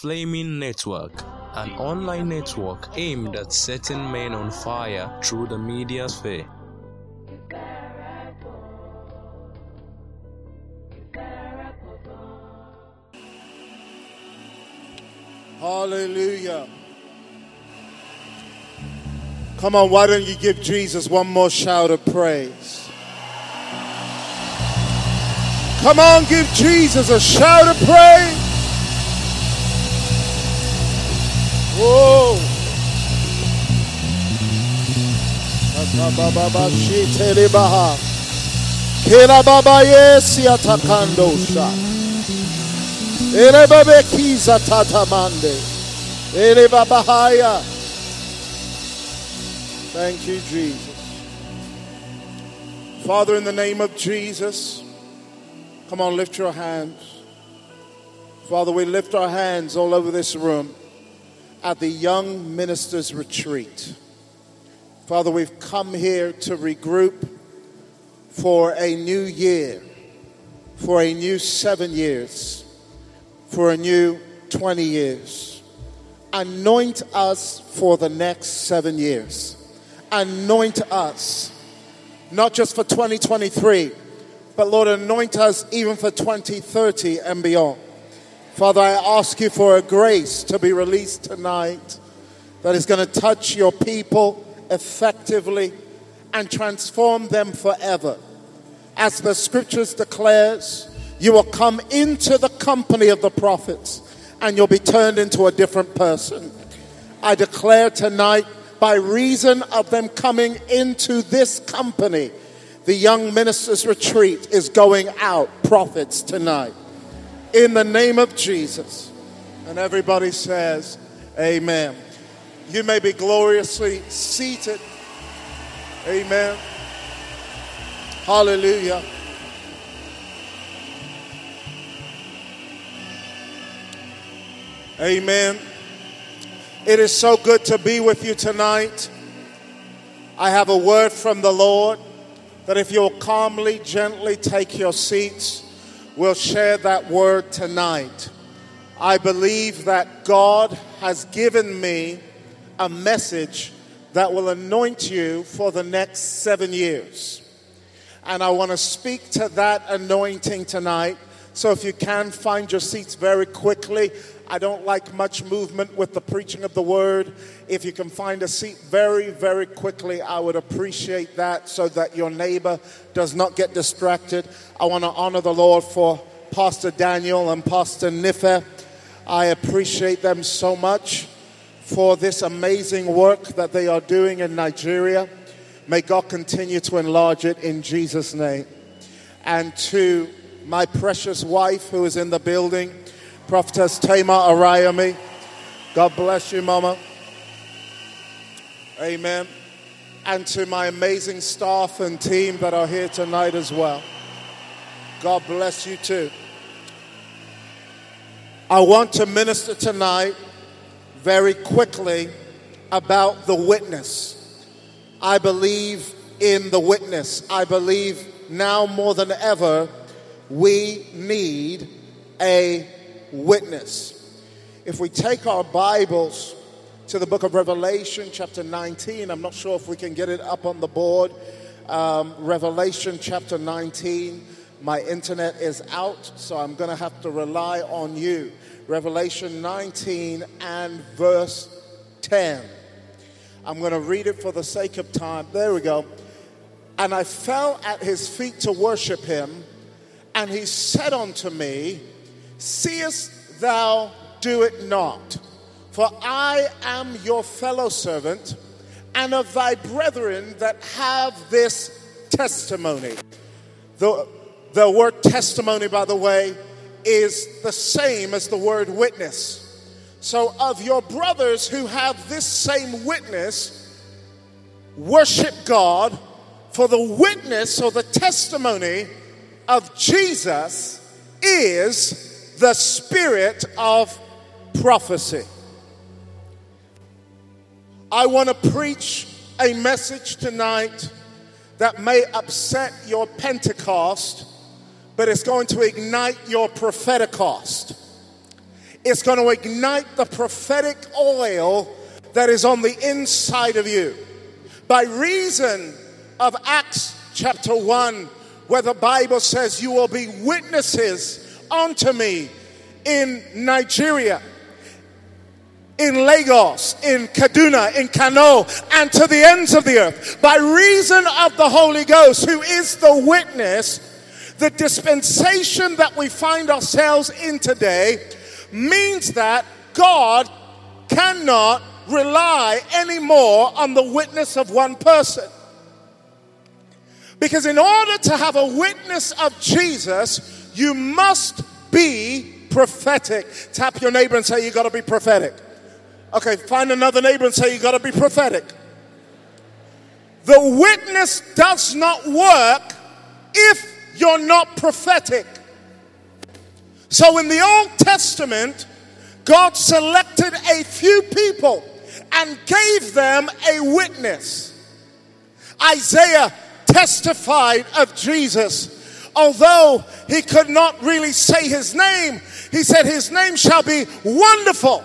Flaming Network, an online network aimed at setting men on fire through the media sphere. Hallelujah. Come on, why don't you give Jesus one more shout of praise? Come on, give Jesus a shout of praise. Whoa. Baba yesi atakando sha. Ele babe kiza tatamande. Ele baba haya. Thank you, Jesus. Father, in the name of Jesus, come on, lift your hands. Father, we lift our hands all over this room at the Young Ministers Retreat. Father, we've come here to regroup for a new year, for a new seven years, for a new 20 years. Anoint us for the next seven years. Anoint us, not just for 2023, but Lord, anoint us even for 2030 and beyond. Father, I ask you for a grace to be released tonight that is going to touch your people effectively and transform them forever. As the scriptures declares, you will come into the company of the prophets and you'll be turned into a different person. I declare tonight, by reason of them coming into this company, the young ministers retreat is going out prophets tonight. In the name of Jesus. And everybody says, Amen. You may be gloriously seated. Amen. Hallelujah. Amen. It is so good to be with you tonight. I have a word from the Lord that if you'll calmly, gently take your seats, we'll share that word tonight. I believe that God has given me a message that will anoint you for the next seven years. And I want to speak to that anointing tonight. So if you can find your seats very quickly, I don't like much movement with the preaching of the word. If you can find a seat very, very quickly, I would appreciate that so that your neighbor does not get distracted. I want to honor the Lord for Pastor Daniel and Pastor Nife. I appreciate them so much for this amazing work that they are doing in Nigeria. May God continue to enlarge it in Jesus' name. And to my precious wife who is in the building, Prophetess Tama Arayomi. God bless you, Mama. Amen. And to my amazing staff and team that are here tonight as well. God bless you too. I want to minister tonight very quickly about the witness. I believe in the witness. I believe now more than ever we need a witness. If we take our Bibles to the book of Revelation, chapter 19, I'm not sure if we can get it up on the board. Um, Revelation, chapter 19. My internet is out, so I'm going to have to rely on you. Revelation 19 and verse 10. I'm going to read it for the sake of time. There we go. And I fell at his feet to worship him, and he said unto me, Seest thou do it not? For I am your fellow servant and of thy brethren that have this testimony. The, the word testimony, by the way, is the same as the word witness. So, of your brothers who have this same witness, worship God for the witness or the testimony of Jesus is the spirit of prophecy. I want to preach a message tonight that may upset your Pentecost, but it's going to ignite your prophetic cost. It's going to ignite the prophetic oil that is on the inside of you. By reason of Acts chapter 1, where the Bible says, You will be witnesses unto me in Nigeria, in Lagos, in Kaduna, in Kano, and to the ends of the earth. By reason of the Holy Ghost, who is the witness, the dispensation that we find ourselves in today means that God cannot rely anymore on the witness of one person. Because in order to have a witness of Jesus, you must be prophetic. Tap your neighbor and say, You got to be prophetic. Okay, find another neighbor and say, You got to be prophetic. The witness does not work if you're not prophetic. So in the Old Testament, God selected a few people and gave them a witness. Isaiah testified of Jesus. Although he could not really say his name, he said, His name shall be Wonderful,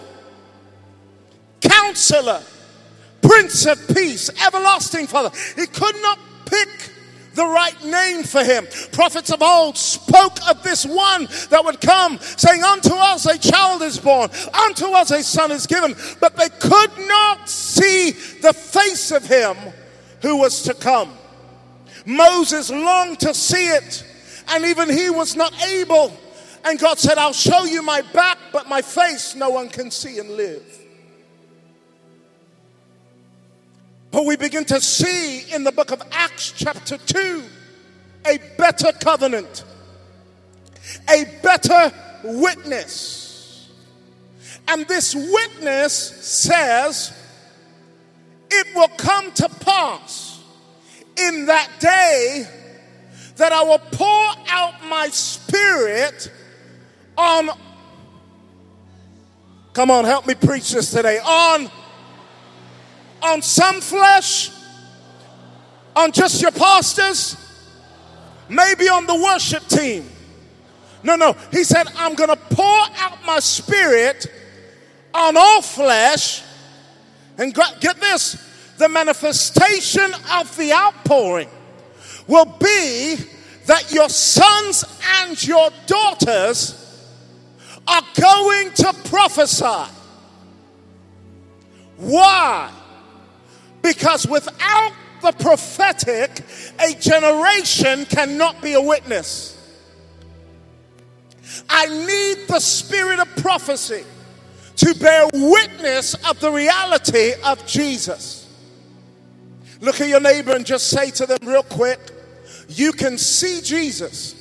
Counselor, Prince of Peace, Everlasting Father. He could not pick the right name for him. Prophets of old spoke of this one that would come, saying, Unto us a child is born, unto us a son is given. But they could not see the face of him who was to come. Moses longed to see it, and even he was not able. And God said, I'll show you my back, but my face no one can see and live. But we begin to see in the book of Acts, chapter 2, a better covenant, a better witness. And this witness says, It will come to pass in that day that I will pour out my spirit on. Come on, help me preach this today. On on some flesh, on just your pastors, maybe on the worship team. No, no. He said, I'm going to pour out my spirit on all flesh. And get this the manifestation of the outpouring will be that your sons and your daughters are going to prophesy. Why? Because without the prophetic, a generation cannot be a witness. I need the spirit of prophecy to bear witness of the reality of Jesus. Look at your neighbor and just say to them, real quick, you can see Jesus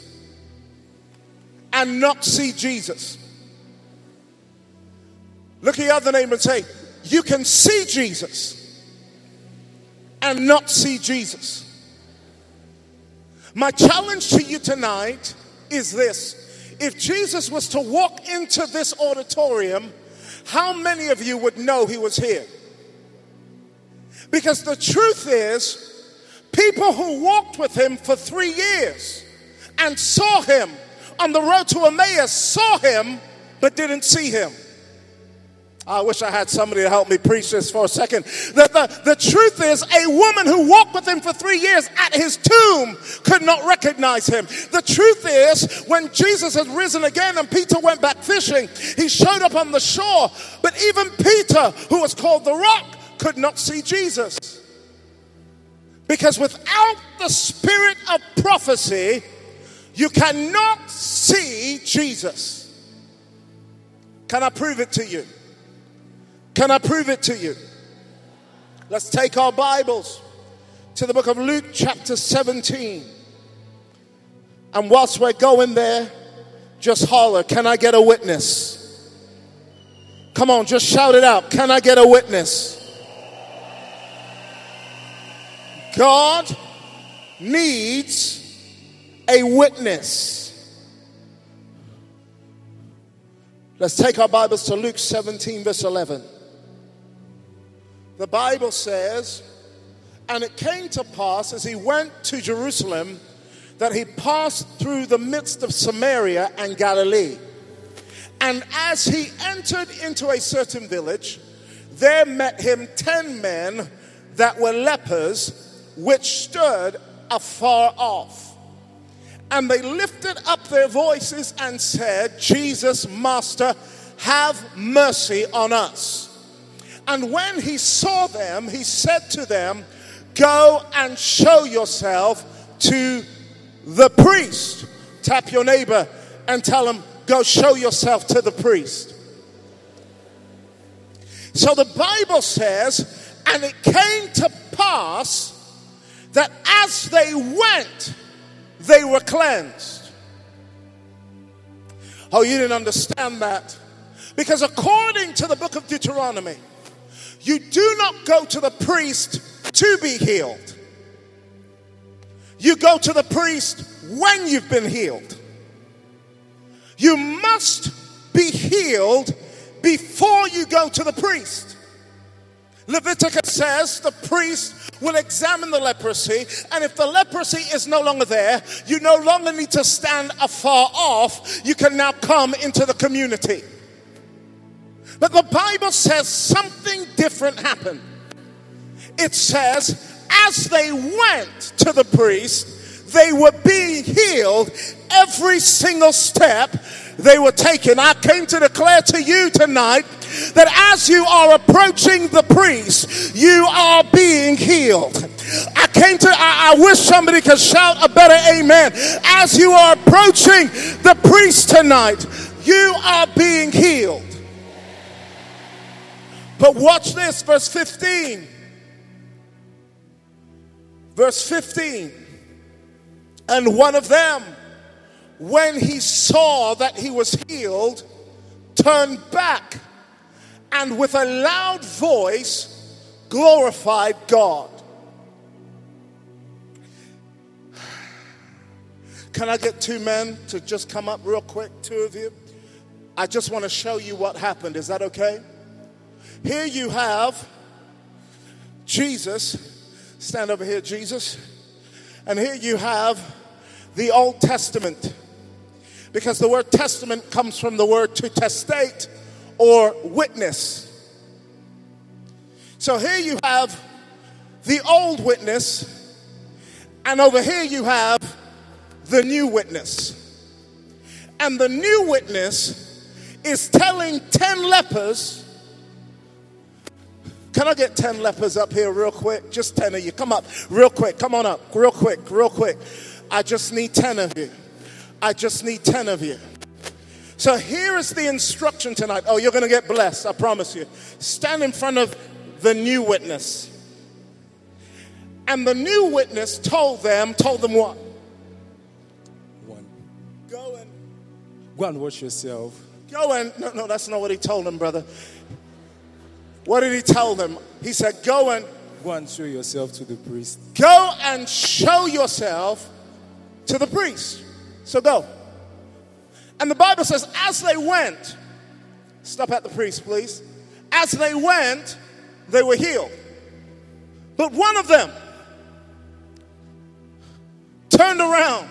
and not see Jesus. Look at your other neighbor and say, you can see Jesus and not see Jesus. My challenge to you tonight is this if Jesus was to walk into this auditorium, how many of you would know he was here? Because the truth is, people who walked with him for three years and saw him on the road to Emmaus saw him but didn't see him. I wish I had somebody to help me preach this for a second. The, the, the truth is, a woman who walked with him for three years at his tomb could not recognize him. The truth is, when Jesus had risen again and Peter went back fishing, he showed up on the shore. But even Peter, who was called the rock, could not see Jesus. Because without the spirit of prophecy, you cannot see Jesus. Can I prove it to you? Can I prove it to you? Let's take our Bibles to the book of Luke, chapter 17. And whilst we're going there, just holler, Can I get a witness? Come on, just shout it out. Can I get a witness? God needs a witness. Let's take our Bibles to Luke 17, verse 11. The Bible says, and it came to pass as he went to Jerusalem that he passed through the midst of Samaria and Galilee. And as he entered into a certain village, there met him ten men that were lepers, which stood afar off. And they lifted up their voices and said, Jesus, Master, have mercy on us. And when he saw them, he said to them, Go and show yourself to the priest. Tap your neighbor and tell him, Go show yourself to the priest. So the Bible says, and it came to pass that as they went, they were cleansed. Oh, you didn't understand that. Because according to the book of Deuteronomy, you do not go to the priest to be healed. You go to the priest when you've been healed. You must be healed before you go to the priest. Leviticus says the priest will examine the leprosy, and if the leprosy is no longer there, you no longer need to stand afar off. You can now come into the community. But the Bible says something different happened. It says, as they went to the priest, they were being healed every single step they were taking. I came to declare to you tonight that as you are approaching the priest, you are being healed. I came to, I, I, wish somebody could shout a better amen. As you are approaching the priest tonight, you are being healed. But watch this, verse 15. Verse 15. And one of them, when he saw that he was healed, turned back and with a loud voice glorified God. Can I get two men to just come up real quick, two of you? I just want to show you what happened. Is that okay? Here you have Jesus Stand over here, Jesus. And here you have the Old Testament. Because the word testament comes from the word to testate or witness. So here you have the old witness, and over here you have the new witness. And the new witness is telling 10 lepers can I get 10 lepers up here real quick? Just 10 of you. Come up real quick. Come on up real quick, real quick. I just need 10 of you. I just need 10 of you. So here is the instruction tonight. Oh, you're going to get blessed, I promise you. Stand in front of the new witness. And the new witness told them, told them what? One. Go and Go and wash yourself. go and no, no, that's not what he told them, brother. What did he tell them? He said, Go and Go and show yourself to the priest. go and show yourself to the priest. So go. And the Bible says, as they went, stop at the priest, please. As they went, they were healed. But one of them turned around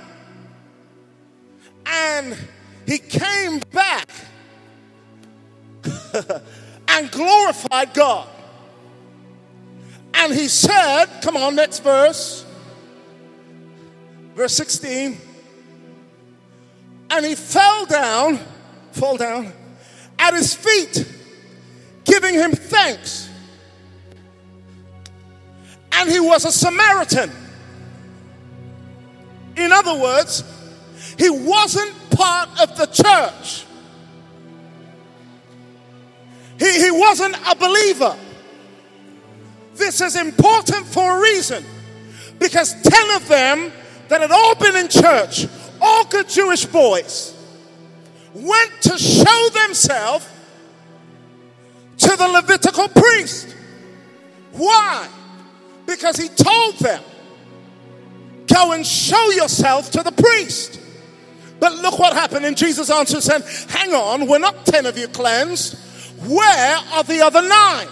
and he came back and glorified God. And he said, come on, next verse, verse 16. And he fell down, fall down, at his feet, giving him thanks. And he was a Samaritan. In other words, he wasn't part of the church. He, he wasn't a believer. This is important for a reason. Because 10 of them that had all been in church, all good Jewish boys, went to show themselves to the Levitical priest. Why? Because he told them, go and show yourself to the priest. But look what happened. And Jesus answered, said, Hang on, we're not 10 of you cleansed. Where are the other nine?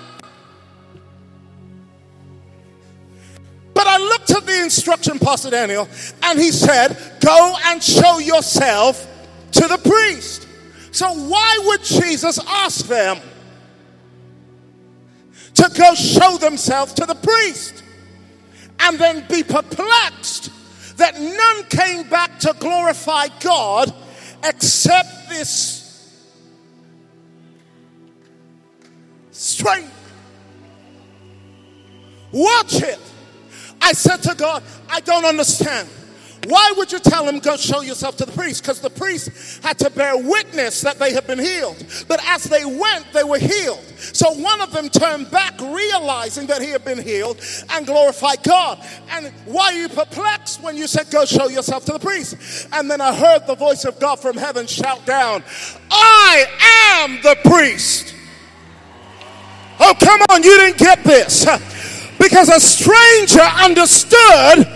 The instruction, Pastor Daniel, and he said, Go and show yourself to the priest. So, why would Jesus ask them to go show themselves to the priest and then be perplexed that none came back to glorify God except this strength? Watch it. I said to God, I don't understand. Why would you tell him, go show yourself to the priest? Because the priest had to bear witness that they had been healed. But as they went, they were healed. So one of them turned back, realizing that he had been healed, and glorified God. And why are you perplexed when you said, go show yourself to the priest? And then I heard the voice of God from heaven shout down, I am the priest. Oh, come on, you didn't get this. Because a stranger understood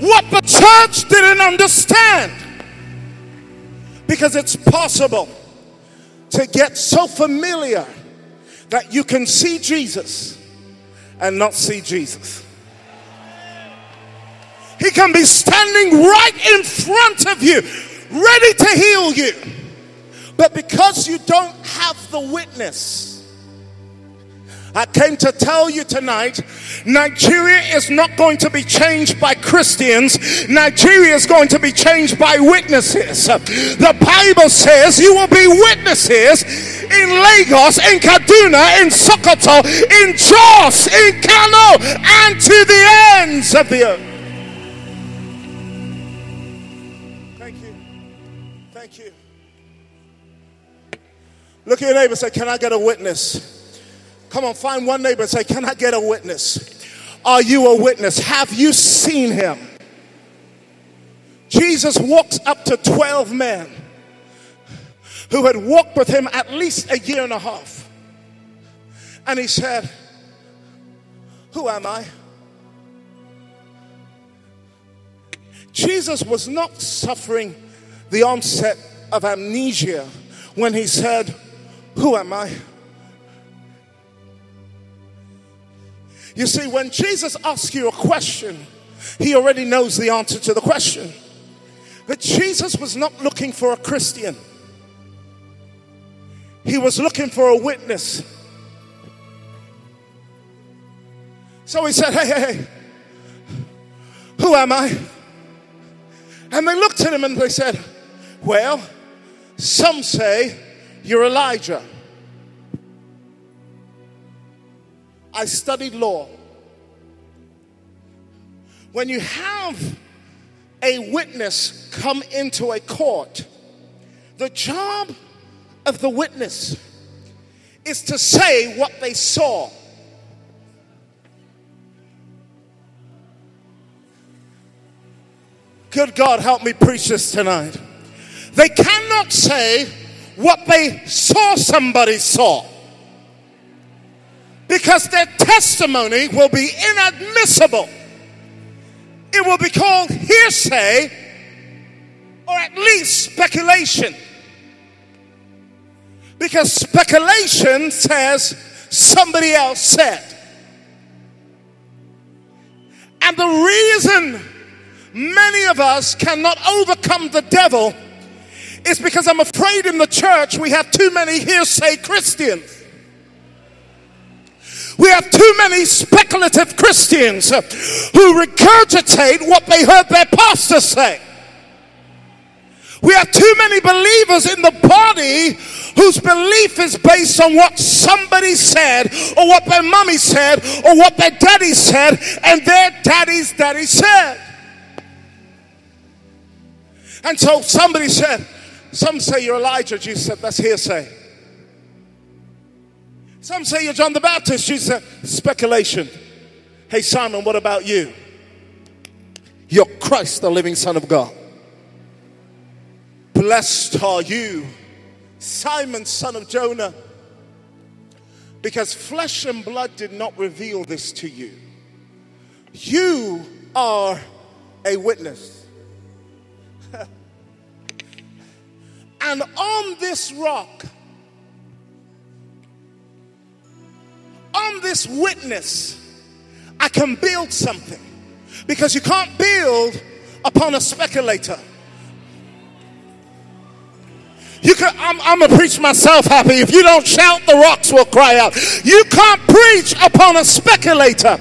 what the church didn't understand. Because it's possible to get so familiar that you can see Jesus and not see Jesus. He can be standing right in front of you, ready to heal you. But because you don't have the witness, I came to tell you tonight Nigeria is not going to be changed by Christians, Nigeria is going to be changed by witnesses. The Bible says you will be witnesses in Lagos, in Kaduna, in Sokoto, in Jos, in Kano, and to the ends of the earth. Thank you. Thank you. Look at your neighbor say, Can I get a witness? Come on, find one neighbor and say, Can I get a witness? Are you a witness? Have you seen him? Jesus walks up to 12 men who had walked with him at least a year and a half. And he said, Who am I? Jesus was not suffering the onset of amnesia when he said, Who am I? You see, when Jesus asks you a question, he already knows the answer to the question. But Jesus was not looking for a Christian, he was looking for a witness. So he said, Hey, hey, hey, who am I? And they looked at him and they said, Well, some say you're Elijah. I studied law. When you have a witness come into a court, the job of the witness is to say what they saw. Good God, help me preach this tonight. They cannot say what they saw somebody saw because their testimony will be inadmissible. It will be called hearsay or at least speculation. Because speculation says somebody else said. And the reason many of us cannot overcome the devil is because I'm afraid in the church we have too many hearsay Christians. We have too many speculative Christians uh, who regurgitate what they heard their pastor say. We have too many believers in the body whose belief is based on what somebody said, or what their mommy said, or what their daddy said, and their daddy's daddy said. And so somebody said, Some say you're Elijah. Jesus said, That's hearsay. Some say you're John the Baptist. She said, speculation. Hey, Simon, what about you? You're Christ, the living Son of God. Blessed are you, Simon, son of Jonah, because flesh and blood did not reveal this to you. You are a witness. and on this rock, this witness, I can build something. Because you can't build upon a speculator. You can, I'm, I'm to preach myself happy. If you don't shout, the rocks will cry out. You can't preach upon a speculator.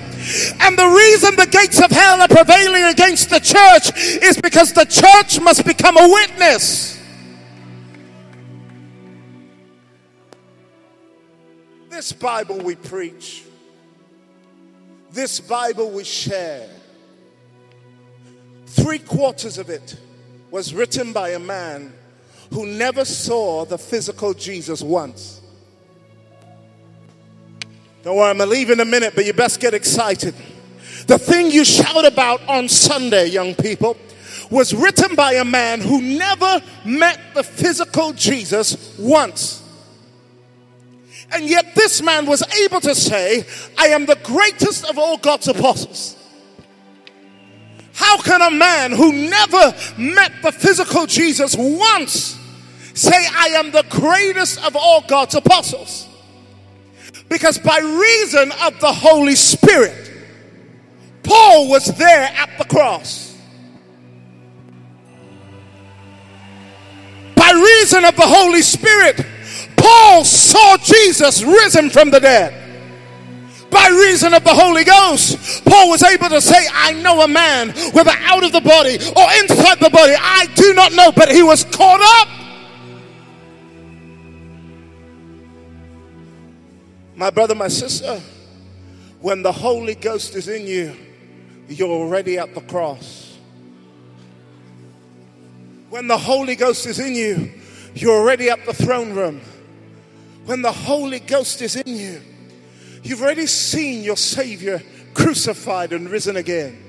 And the reason the gates of hell are prevailing against the church is because the church must become a witness. This Bible we preach, this Bible we share, three quarters of it was written by a man who never saw the physical Jesus once. Don't worry, I'm gonna leave in a minute, but you best get excited. The thing you shout about on Sunday, young people, was written by a man who never met the physical Jesus once. And yet, this man was able to say, I am the greatest of all God's apostles. How can a man who never met the physical Jesus once say, I am the greatest of all God's apostles? Because by reason of the Holy Spirit, Paul was there at the cross. By reason of the Holy Spirit, Paul saw Jesus risen from the dead. By reason of the Holy Ghost, Paul was able to say, I know a man, whether out of the body or inside the body, I do not know, but he was caught up. My brother, my sister, when the Holy Ghost is in you, you're already at the cross. When the Holy Ghost is in you, you're already at the throne room. When the Holy Ghost is in you, you've already seen your Savior crucified and risen again.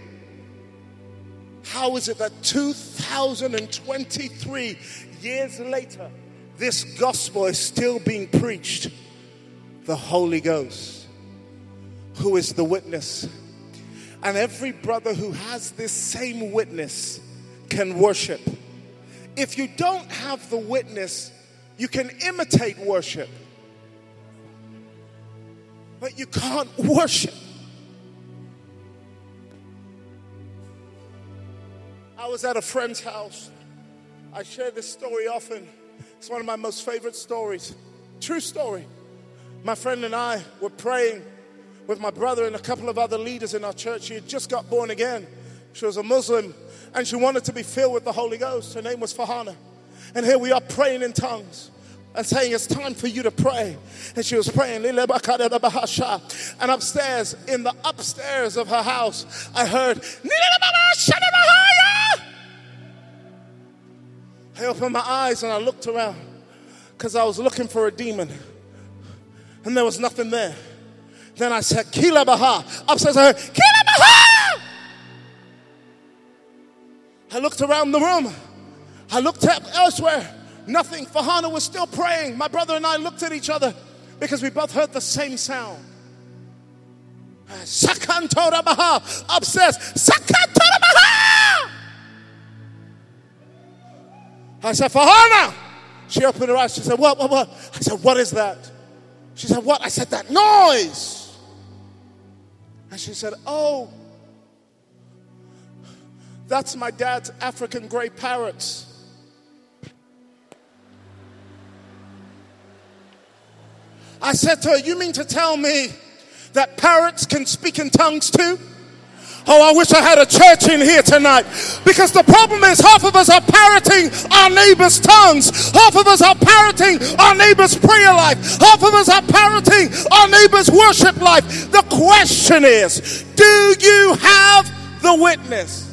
How is it that 2023 years later, this gospel is still being preached? The Holy Ghost, who is the witness. And every brother who has this same witness can worship. If you don't have the witness, you can imitate worship, but you can't worship. I was at a friend's house. I share this story often. It's one of my most favorite stories. True story. My friend and I were praying with my brother and a couple of other leaders in our church. She had just got born again. She was a Muslim and she wanted to be filled with the Holy Ghost. Her name was Fahana. And here we are praying in tongues and saying, It's time for you to pray. And she was praying. And upstairs, in the upstairs of her house, I heard, I opened my eyes and I looked around because I was looking for a demon. And there was nothing there. Then I said, Kila Baha. Upstairs I heard, Kila Baha! I looked around the room. I looked up elsewhere. Nothing. Fahana was still praying. My brother and I looked at each other because we both heard the same sound. Sakantora Baha. Upstairs. Sakantora Baha! I said, Fahana! She opened her eyes. She said, What, what, what? I said, What is that? She said, What? I said, That noise. And she said, Oh, that's my dad's African gray parrots. I said to her, You mean to tell me that parrots can speak in tongues too? Oh, I wish I had a church in here tonight. Because the problem is, half of us are parroting our neighbor's tongues. Half of us are parroting our neighbor's prayer life. Half of us are parroting our neighbor's worship life. The question is, do you have the witness?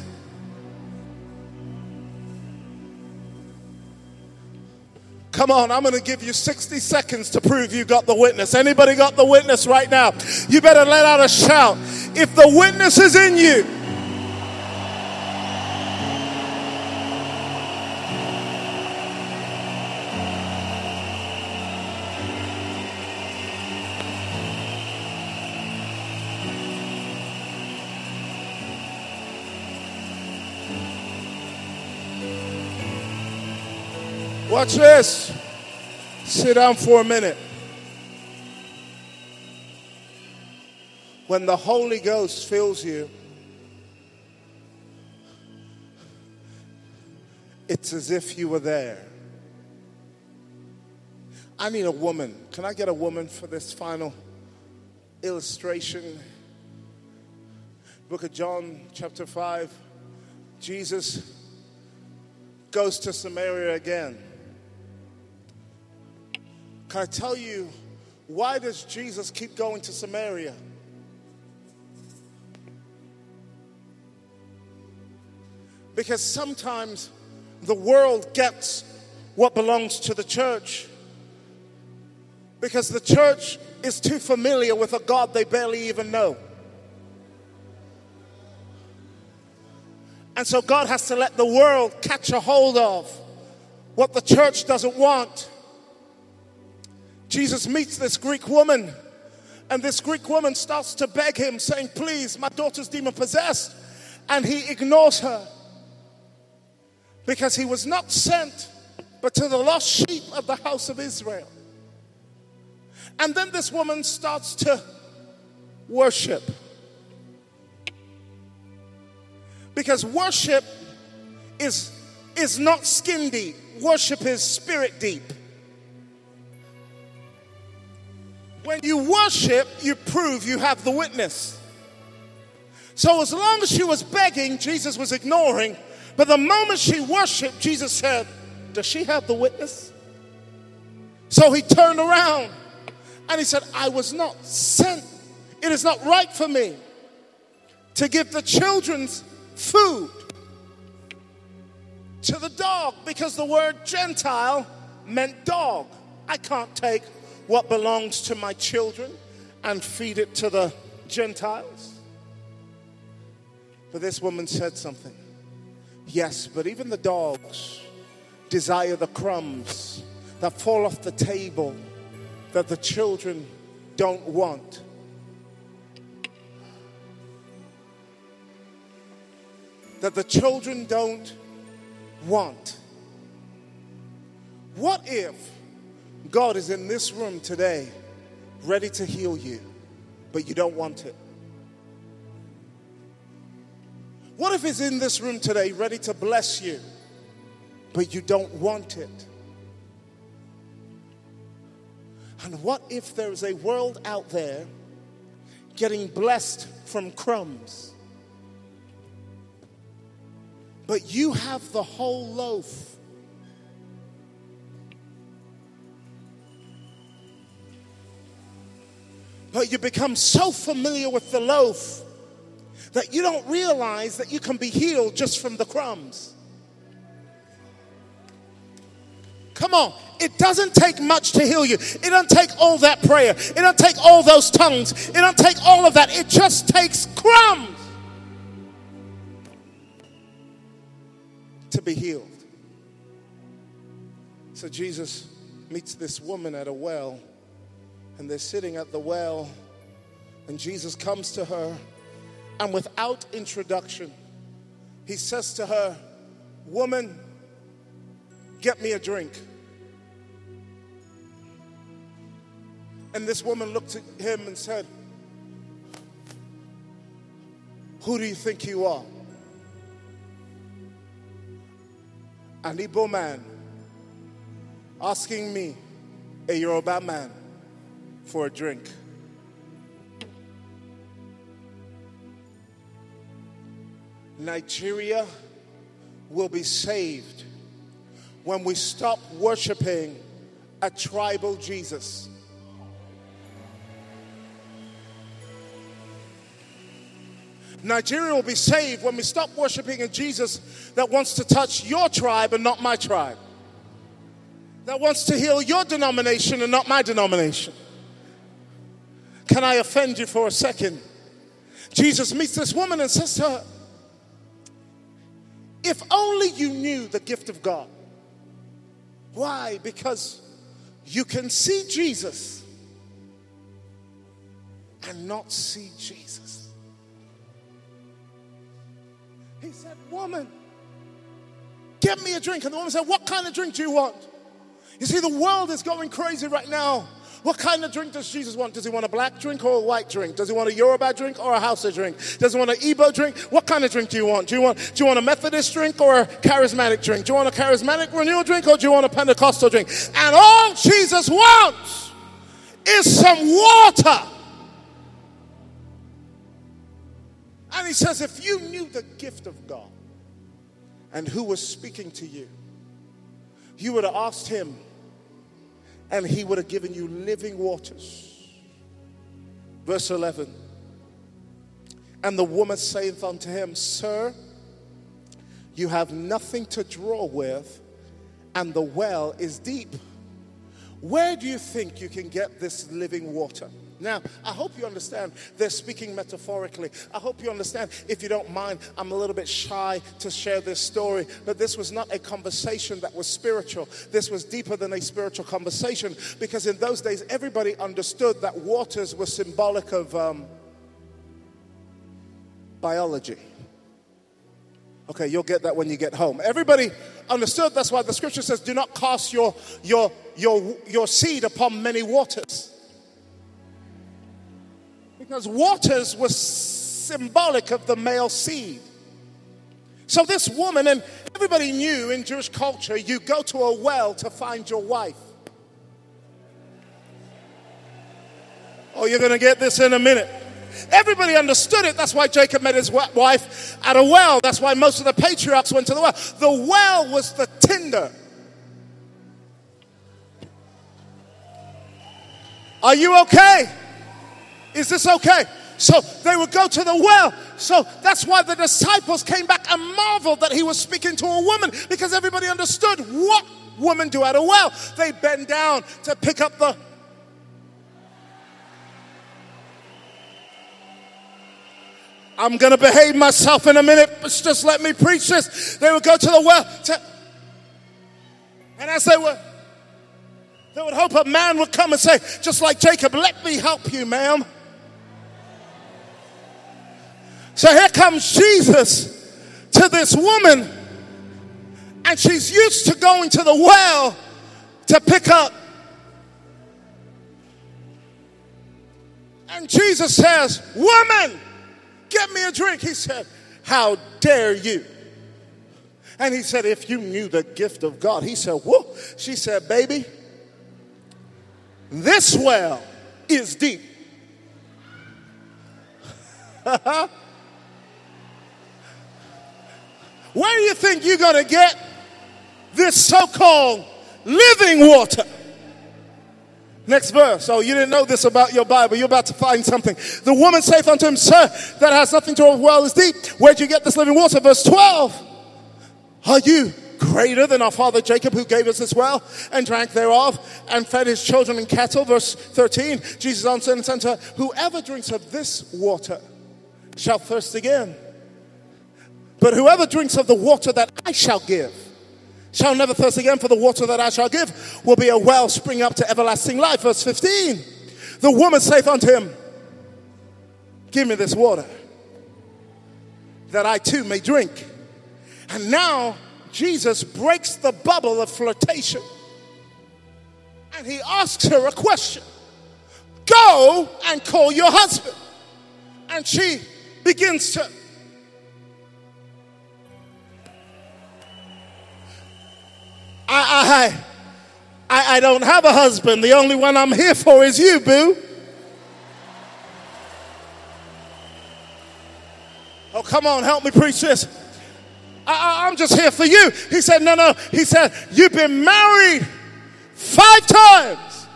Come on, I'm going to give you 60 seconds to prove you got the witness. Anybody got the witness right now? You better let out a shout. If the witness is in you, Watch this. Sit down for a minute. When the Holy Ghost fills you, it's as if you were there. I need a woman. Can I get a woman for this final illustration? Book of John, chapter 5. Jesus goes to Samaria again. Can I tell you why does Jesus keep going to Samaria? Because sometimes the world gets what belongs to the church. Because the church is too familiar with a God they barely even know. And so God has to let the world catch a hold of what the church doesn't want. Jesus meets this Greek woman, and this Greek woman starts to beg him, saying, Please, my daughter's demon possessed. And he ignores her because he was not sent but to the lost sheep of the house of Israel. And then this woman starts to worship. Because worship is, is not skin deep, worship is spirit deep. When you worship, you prove you have the witness. So, as long as she was begging, Jesus was ignoring. But the moment she worshiped, Jesus said, Does she have the witness? So he turned around and he said, I was not sent. It is not right for me to give the children's food to the dog because the word Gentile meant dog. I can't take what belongs to my children and feed it to the Gentiles. But this woman said something. Yes, but even the dogs desire the crumbs that fall off the table that the children don't want. That the children don't want. What if God is in this room today ready to heal you, but you don't want it? What if He's in this room today ready to bless you, but you don't want it? And what if there is a world out there getting blessed from crumbs, but you have the whole loaf? But you become so familiar with the loaf that you don't realize that you can be healed just from the crumbs. Come on. It doesn't take much to heal you. It doesn't take all that prayer. It doesn't take all those tongues. It doesn't take all of that. It just takes crumbs to be healed. So Jesus meets this woman at a well, and they're sitting at the well, and Jesus comes to her and without introduction, he says to her, Woman, get me a drink. And this woman looked at him and said, Who do you think you are? An Igbo man asking me, a Yoruba man, for a drink. Nigeria will be saved when we stop worshiping a tribal Jesus. Nigeria will be saved when we stop worshiping a Jesus that wants to touch your tribe and not my tribe. That wants to heal your denomination and not my denomination. Can I offend you for a second? Jesus meets this woman and says to her, if only you knew the gift of God. Why? Because you can see Jesus and not see Jesus. He said, Woman, get me a drink. And the woman said, What kind of drink do you want? You see, the world is going crazy right now What kind of drink does Jesus want? Does he want a black drink or a white drink? Does he want a Yoruba drink or a Hausa drink? Does he want an Igbo drink? What kind of drink do you want? Do you want, do you want a Methodist drink or a charismatic drink? Do you want a charismatic renewal drink or do you want a Pentecostal drink? And all Jesus wants is some water. And he says, if you knew the gift of God and who was speaking to you, you would have asked him and he would have given you living waters. Verse 11 And the woman saith unto him, Sir, you have nothing to draw with, and the well is deep. Where do you think you can get this living water? Now, I hope you understand they're speaking metaphorically. I hope you understand, if you don't mind, I'm a little bit shy to share this story, but this was not a conversation that was spiritual. This was deeper than a spiritual conversation because in those days, everybody understood that waters were symbolic of um, biology. Okay, you'll get that when you get home. Everybody understood. That's why the scripture says, "Do not cast your your your your seed upon many waters." Because waters was symbolic of the male seed. So this woman, and everybody knew in Jewish culture, you go to a well to find your wife. Oh, you're going to get this in a minute. Everybody understood it. That's why Jacob met his wife at a well. That's why most of the patriarchs went to the well. The well was the Tinder. Are you okay? Is this okay? So they would go to the well. So that's why the disciples came back and marveled that he was speaking to a woman because everybody understood what women do at a well. They bend down to pick up the. I'm going to behave myself in a minute, but just let me preach this. They would go to the well. To, and as they were, they would hope a man would come and say, just like Jacob, let me help you, ma'am. So here comes Jesus to this woman, and she's used to going to the well to pick up. And Jesus says, Woman, get me a drink. He said, How dare you? And he said, If you knew the gift of God, he said, Whoa. She said, Baby, this well is deep. Where do you think you're going to get this so called living water? Next verse. Oh, you didn't know this about your Bible. You're about to find something. The woman saith unto him, Sir, that has nothing to do with well is deep. Where'd you get this living water? Verse 12. Are you greater than our father Jacob, who gave us this well and drank thereof and fed his children and cattle? Verse 13. Jesus answered and said to her, Whoever drinks of this water shall thirst again. But whoever drinks of the water that I shall give shall never thirst again, for the water that I shall give will be a well spring up to everlasting life. Verse 15. The woman saith unto him, Give me this water, that I too may drink. And now Jesus breaks the bubble of flirtation. And he asks her a question Go and call your husband. And she begins to I, I, I, I don't have a husband. The only one I'm here for is you, boo. Oh, come on, help me preach this. I, i'm just here for you. He said, No, no. He said, You've been married five times,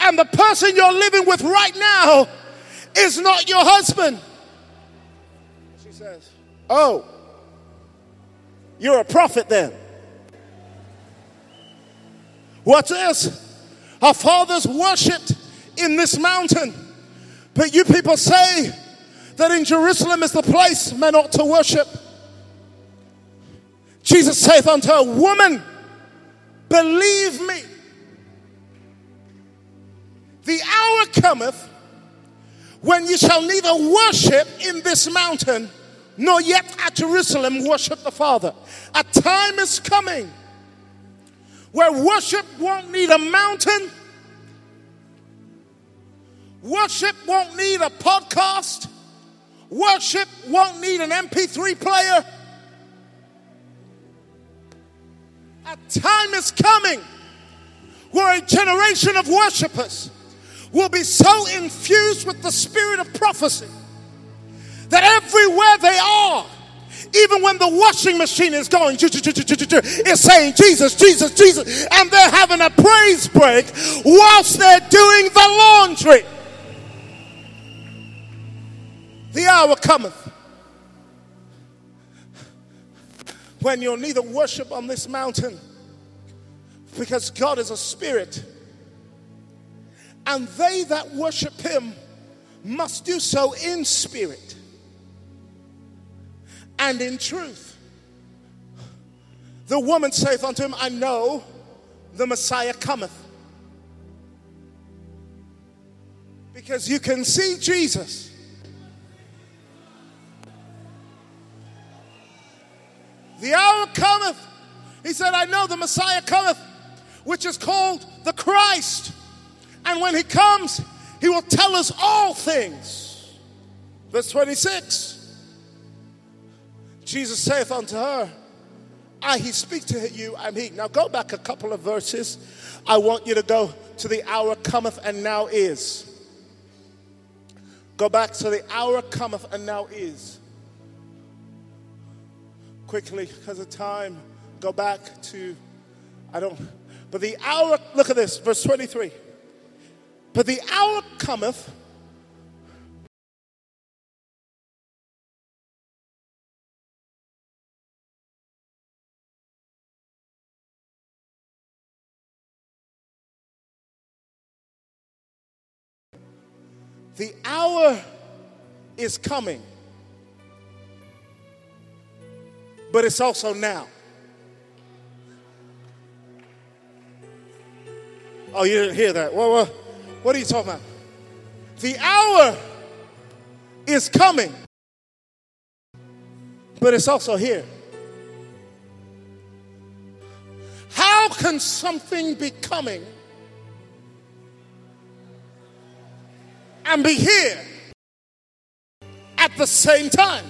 and the person you're living with right now is not your husband. She says, Oh, you're a prophet then. What's this? Our fathers worshipped in this mountain. But you people say that in Jerusalem is the place men ought to worship. Jesus saith unto her, Woman, believe me. The hour cometh when you shall neither worship in this mountain nor yet at Jerusalem worship the Father. A time is coming where worship won't need a mountain Worship won't need a podcast. Worship won't need an MP3 player. A time is coming where a generation of worshipers will be so infused with the spirit of prophecy that everywhere they are, even when the washing machine is going, is saying Jesus, Jesus, Jesus, and they're having a praise break whilst they're doing the laundry. The hour cometh when you'll neither worship on this mountain because God is a spirit, and they that worship him must do so in spirit and in truth. The woman saith unto him, I know the Messiah cometh. Because you can see Jesus. The hour cometh. He said, I know the Messiah cometh, which is called the Christ. And when he comes, he will tell us all things. Verse 26. Jesus saith unto her, I he speak to you, I'm he. Now go back a couple of verses. I want you to go to the hour cometh and now is. Go back to the hour cometh and now is. Quickly, because of time, go back to, I don't, but the hour, look at this, verse 23. But the hour cometh The hour is coming, but it's also now. Oh, you didn't hear that. Well, well, what are you talking about? The hour is coming, but it's also here. How can something be coming and be here at the same time.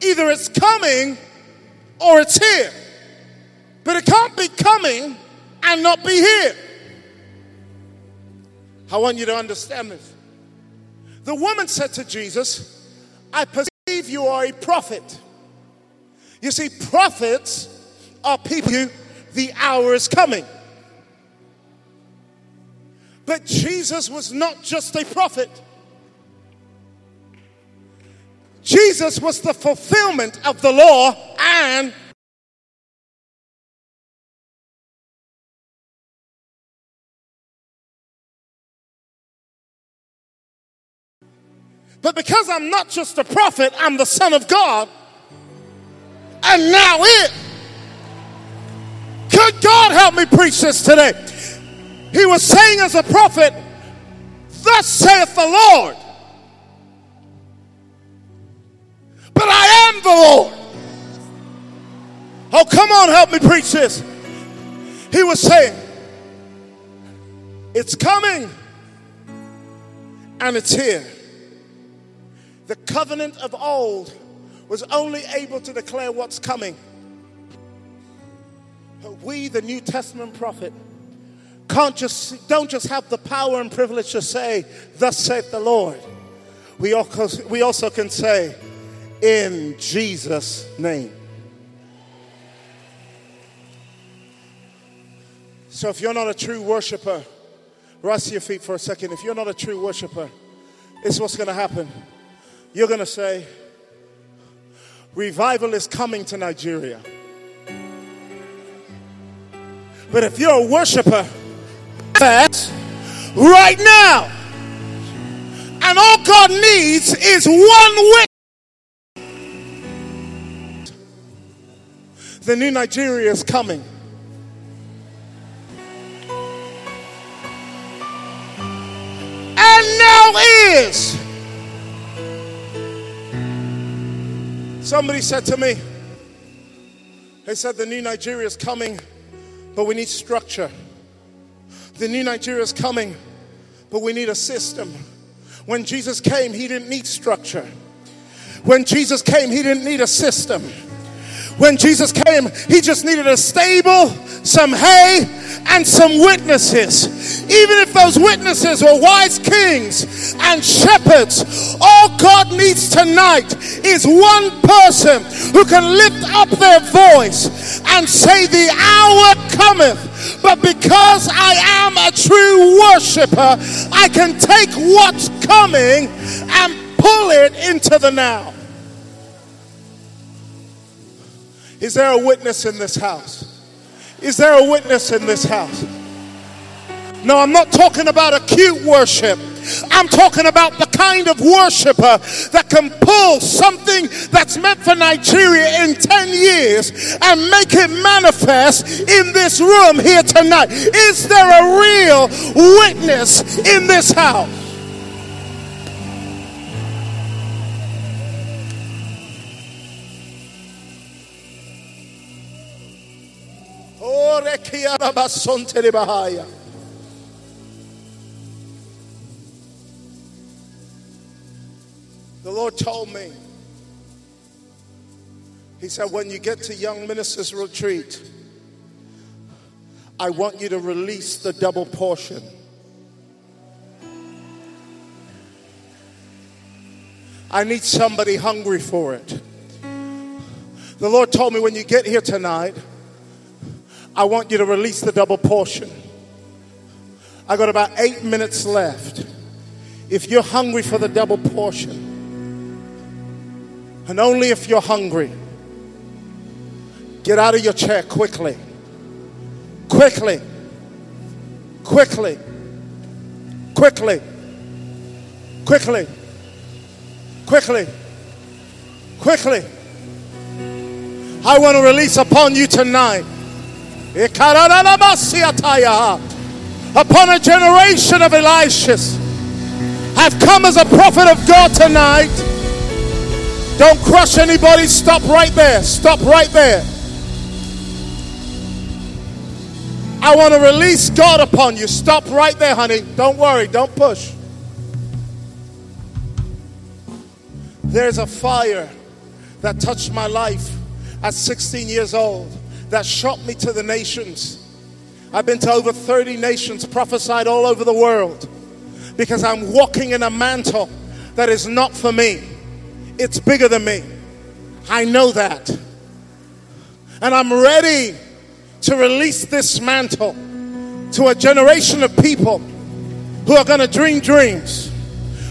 Either it's coming or it's here. But it can't be coming and not be here. I want you to understand this. The woman said to Jesus, I perceive you are a prophet. You see, prophets are people who the hour is coming. But Jesus was not just a prophet. Jesus was the fulfillment of the law and But because I'm not just a prophet, I'm the Son of God. And now it. Could God help me preach this today? He was saying as a prophet, Thus saith the Lord. But I am the Lord. Oh, come on, help me preach this. He was saying, It's coming and it's here. The covenant of old was only able to declare what's coming. But we, the New Testament prophet, can't just, don't just have the power and privilege to say, Thus saith the Lord. We also, we also can say, In Jesus' name. So if you're not a true worshiper, rise to your feet for a second. If you're not a true worshiper, is what's going to happen. You're going to say, Revival is coming to Nigeria. But if you're a worshiper, right now. And all God needs is one witness. The new Nigeria is coming. And now is. Somebody said to me, they said the new Nigeria is coming, but we need structure. The new Nigeria is coming, but we need a system. When Jesus came, he didn't need structure. When Jesus came, he didn't need a system. When Jesus came, he just needed a stable, some hay, and some witnesses. Even if those witnesses were wise kings and shepherds, all God needs tonight is one person who can lift up their voice and say, The hour cometh. But because I am a true worshiper, I can take what's coming and pull it into the now. Is there a witness in this house? Is there a witness in this house? No, I'm not talking about acute worship. I'm talking about the kind of worshiper that can pull something that's meant for Nigeria in 10 years and make it manifest in this room here tonight. Is there a real witness in this house? Oh, The Lord told me, He said, when you get to Young Ministers Retreat, I want you to release the double portion. I need somebody hungry for it. The Lord told me when you get here tonight, I want you to release the double portion. I got about eight minutes left. If you're hungry for the double portion, and only if you're hungry, get out of your chair quickly. Quickly. Quickly. Quickly. Quickly. Quickly. Quickly. I want to release upon you tonight upon a generation of Elishas. I've come as a prophet of God tonight. Don't crush anybody. Stop right there. Stop right there. I want to release God upon you. Stop right there, honey. Don't worry. Don't push. There's a fire that touched my life at 16 years old that shot me to the nations. I've been to over 30 nations, prophesied all over the world because I'm walking in a mantle that is not for me. It's bigger than me. I know that. And I'm ready to release this mantle to a generation of people who are going to dream dreams.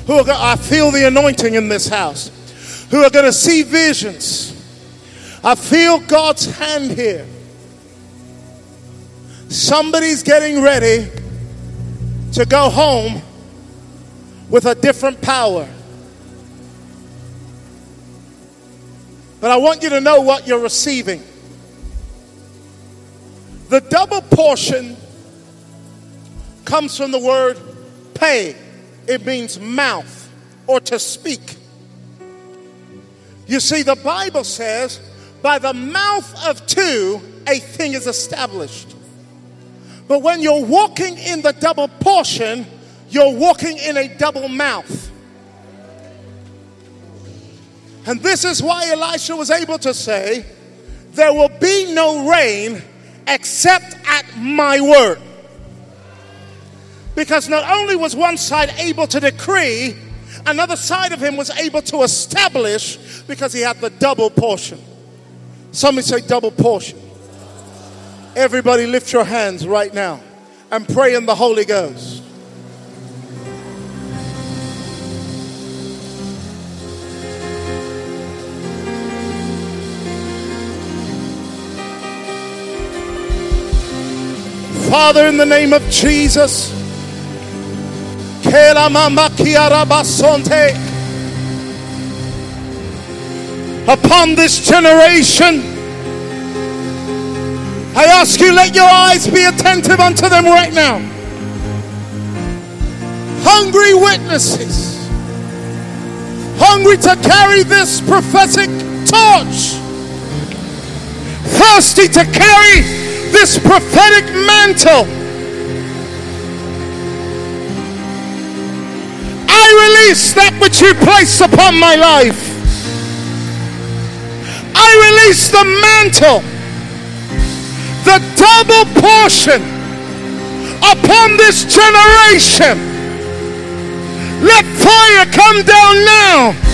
Who are gonna, I feel the anointing in this house. Who are going to see visions. I feel God's hand here. Somebody's getting ready to go home with a different power. But I want you to know what you're receiving. The double portion comes from the word pay, it means mouth or to speak. You see, the Bible says, by the mouth of two, a thing is established. But when you're walking in the double portion, you're walking in a double mouth. And this is why Elisha was able to say, There will be no rain except at my word. Because not only was one side able to decree, another side of him was able to establish because he had the double portion. Somebody say double portion. Everybody lift your hands right now and pray in the Holy Ghost. Father, in the name of Jesus, upon this generation, I ask you, let your eyes be attentive unto them right now. Hungry witnesses, hungry to carry this prophetic torch, thirsty to carry this prophetic mantle. I release that which you place upon my life. I release the mantle, the double portion upon this generation. Let fire come down now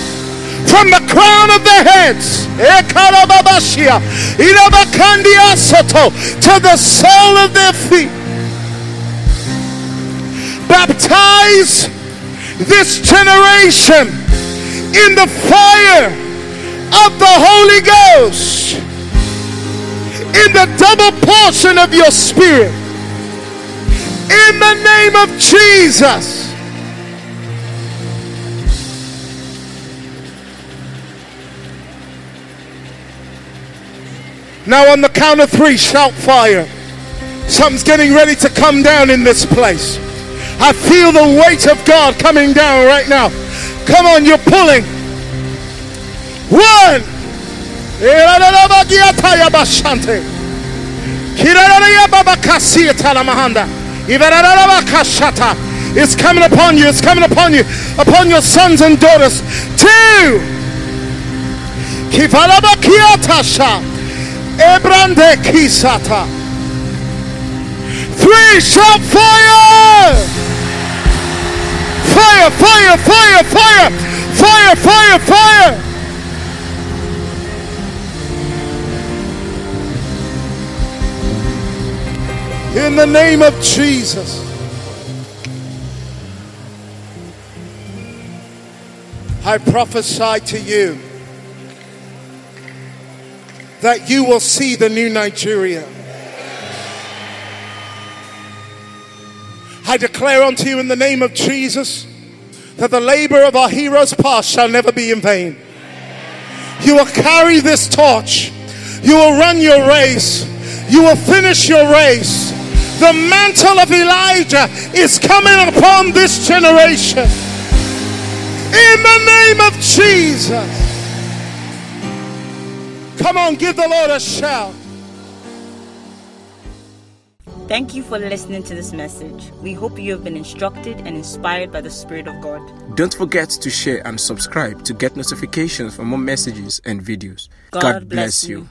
from the crown of their heads to the sole of their feet. Baptize this generation in the fire of the Holy Ghost, in the double portion of your spirit. In the name of Jesus. Now, on the count of three, shout fire. Something's getting ready to come down in this place. I feel the weight of God coming down right now. Come on, you're pulling. One. It's coming upon you. It's coming upon you. Upon your sons and daughters. Two. Ebrande kisata. Three, shout fire! Fire, fire, fire, fire, fire, fire, fire. In the name of Jesus. I prophesy to you that you will see the new Nigeria. I declare unto you in the name of Jesus that the labor of our heroes past shall never be in vain. You will carry this torch. You will run your race. You will finish your race. The mantle of Elijah is coming upon this generation. In the name of Jesus. Come on, give the Lord a shout. Thank you for listening to this message. We hope you have been instructed and inspired by the Spirit of God. Don't forget to share and subscribe to get notifications for more messages and videos. God bless you.